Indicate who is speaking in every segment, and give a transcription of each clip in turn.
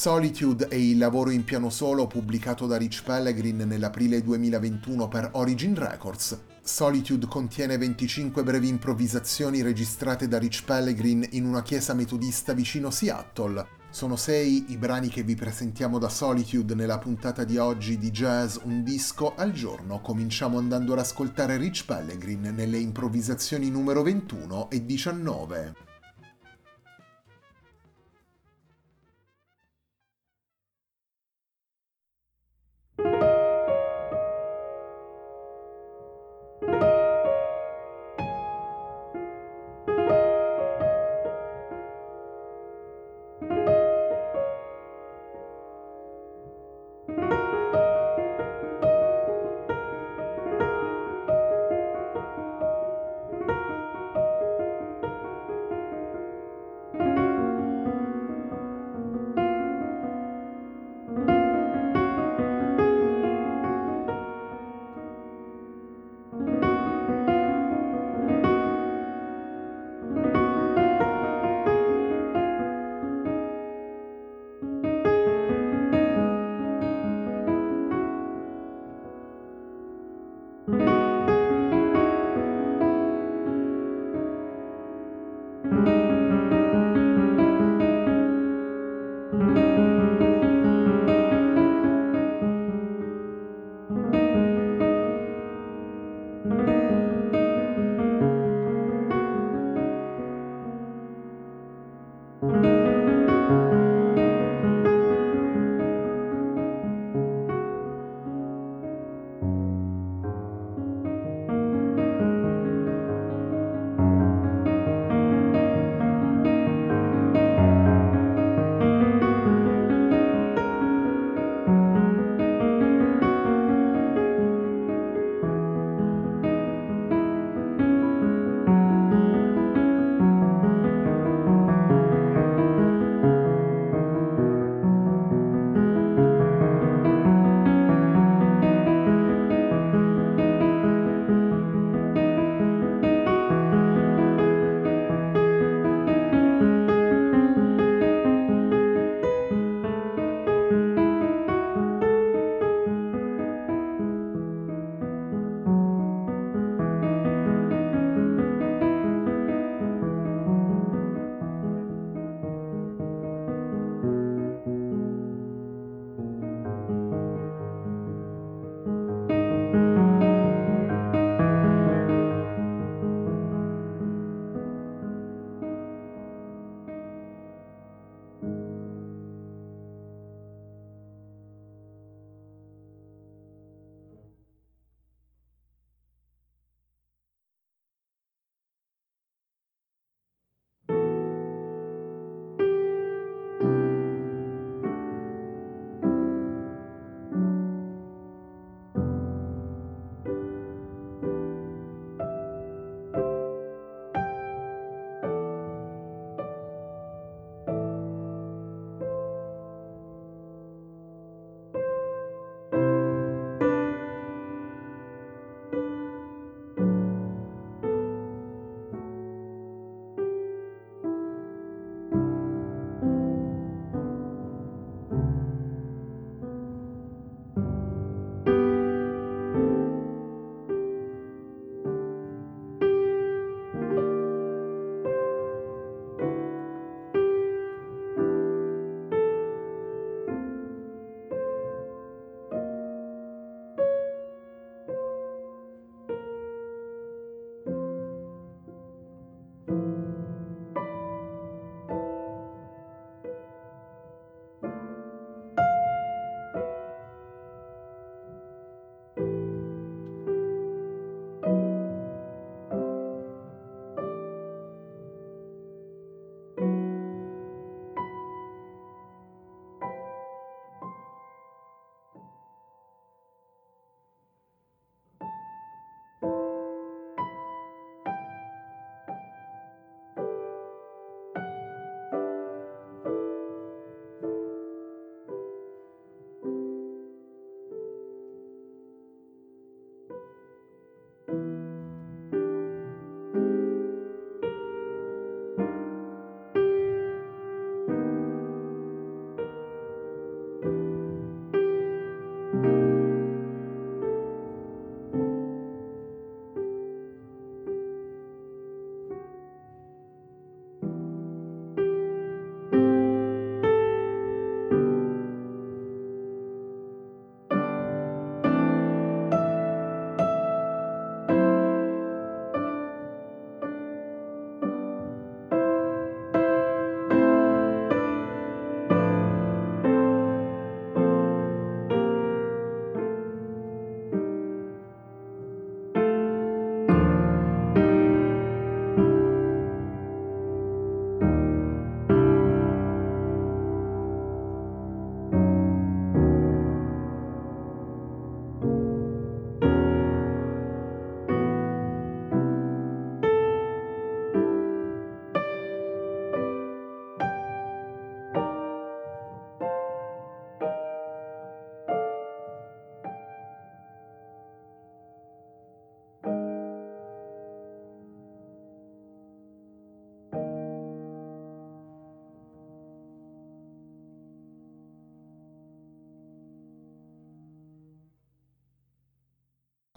Speaker 1: Solitude è il lavoro in piano solo pubblicato da Rich Pellegrin nell'aprile 2021 per Origin Records. Solitude contiene 25 brevi improvvisazioni registrate da Rich Pellegrin in una chiesa metodista vicino Seattle. Sono sei i brani che vi presentiamo da Solitude nella puntata di oggi di Jazz Un disco al giorno. Cominciamo andando ad ascoltare Rich Pellegrin nelle improvvisazioni numero 21 e 19.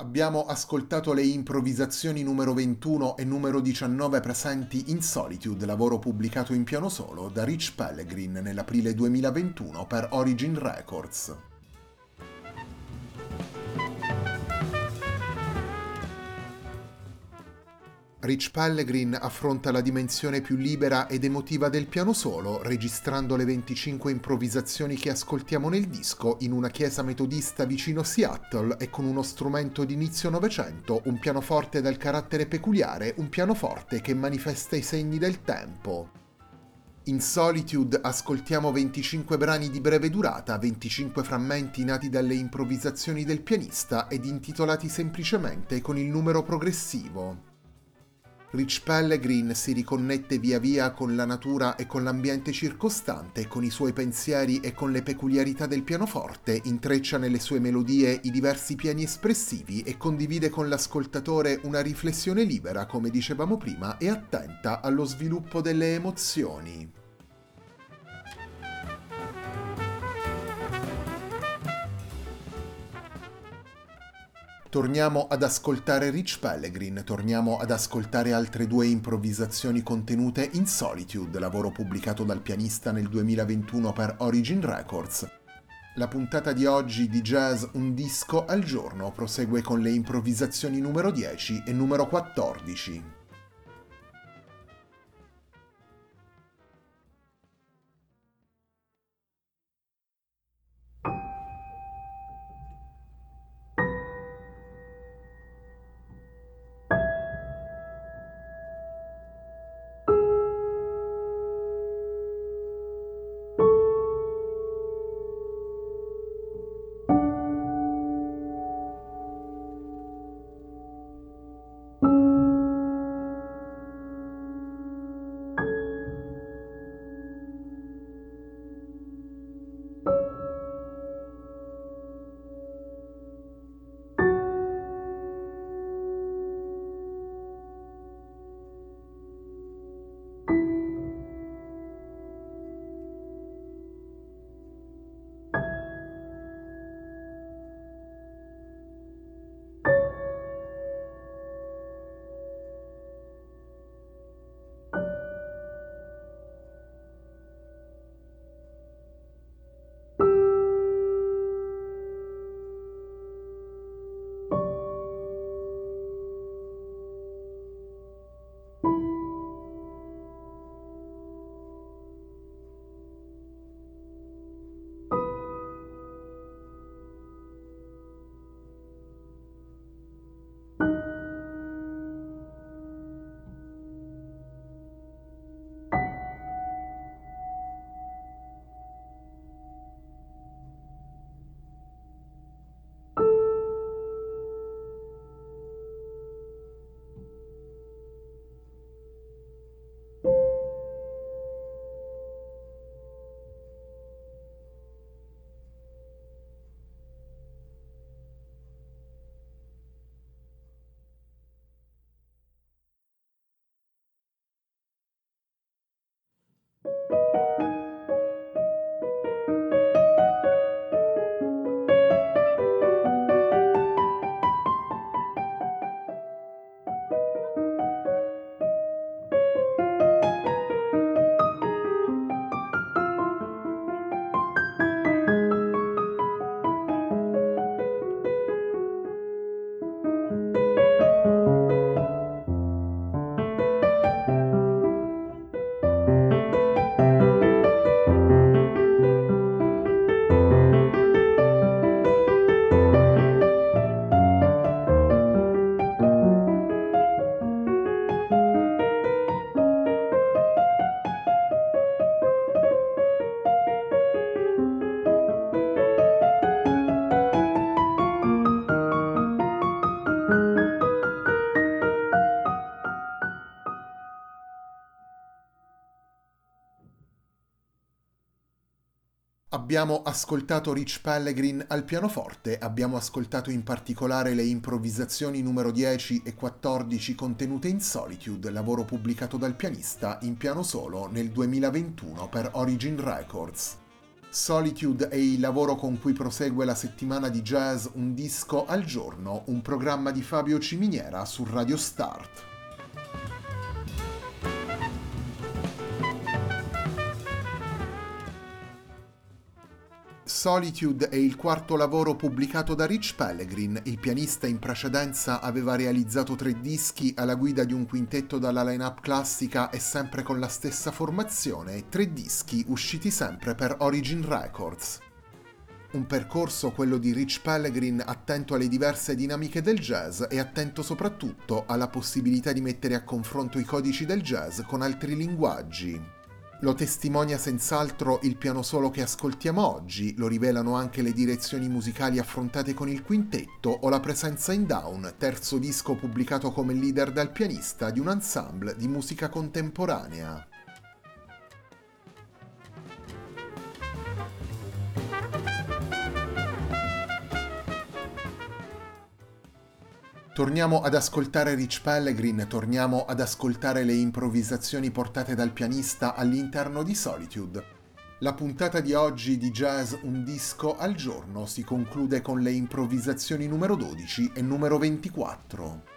Speaker 1: Abbiamo ascoltato le improvvisazioni numero 21 e numero 19 presenti in Solitude, lavoro pubblicato in piano solo da Rich Pellegrin nell'aprile 2021 per Origin Records. Rich Pellegrin affronta la dimensione più libera ed emotiva del piano solo, registrando le 25 improvvisazioni che ascoltiamo nel disco in una chiesa metodista vicino Seattle e con uno strumento di inizio Novecento, un pianoforte dal carattere peculiare, un pianoforte che manifesta i segni del tempo. In Solitude ascoltiamo 25 brani di breve durata, 25 frammenti nati dalle improvvisazioni del pianista ed intitolati semplicemente con il numero progressivo. Rich Pellegrin si riconnette via via con la natura e con l'ambiente circostante, con i suoi pensieri e con le peculiarità del pianoforte, intreccia nelle sue melodie i diversi piani espressivi e condivide con l'ascoltatore una riflessione libera, come dicevamo prima, e attenta allo sviluppo delle emozioni. Torniamo ad ascoltare Rich Pellegrin, torniamo ad ascoltare altre due improvvisazioni contenute in Solitude, lavoro pubblicato dal pianista nel 2021 per Origin Records. La puntata di oggi di Jazz Un disco al giorno prosegue con le improvvisazioni numero 10 e numero 14. Abbiamo ascoltato Rich Pellegrin al pianoforte, abbiamo ascoltato in particolare le improvvisazioni numero 10 e 14 contenute in Solitude, lavoro pubblicato dal pianista in piano solo nel 2021 per Origin Records. Solitude è il lavoro con cui prosegue la settimana di jazz Un disco al giorno, un programma di Fabio Ciminiera su Radio Start. Solitude è il quarto lavoro pubblicato da Rich Pellegrin. Il pianista in precedenza aveva realizzato tre dischi alla guida di un quintetto dalla line-up classica e sempre con la stessa formazione, tre dischi usciti sempre per Origin Records. Un percorso, quello di Rich Pellegrin, attento alle diverse dinamiche del jazz e attento soprattutto alla possibilità di mettere a confronto i codici del jazz con altri linguaggi. Lo testimonia senz'altro il piano solo che ascoltiamo oggi, lo rivelano anche le direzioni musicali affrontate con il quintetto o la presenza in Down, terzo disco pubblicato come leader dal pianista di un ensemble di musica contemporanea. Torniamo ad ascoltare Rich Pellegrin, torniamo ad ascoltare le improvvisazioni portate dal pianista all'interno di Solitude. La puntata di oggi di Jazz Un disco al giorno si conclude con le improvvisazioni numero 12 e numero 24.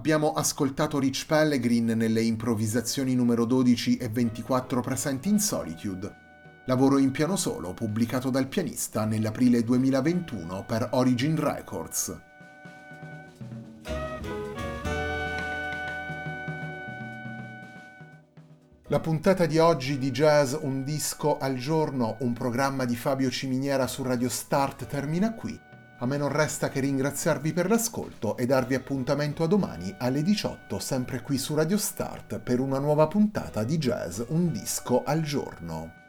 Speaker 1: Abbiamo ascoltato Rich Pellegrin nelle improvvisazioni numero 12 e 24 presenti in Solitude, lavoro in piano solo pubblicato dal pianista nell'aprile 2021 per Origin Records. La puntata di oggi di Jazz Un disco al giorno, un programma di Fabio Ciminiera su Radio Start termina qui. A me non resta che ringraziarvi per l'ascolto e darvi appuntamento a domani alle 18 sempre qui su Radio Start per una nuova puntata di Jazz Un disco al giorno.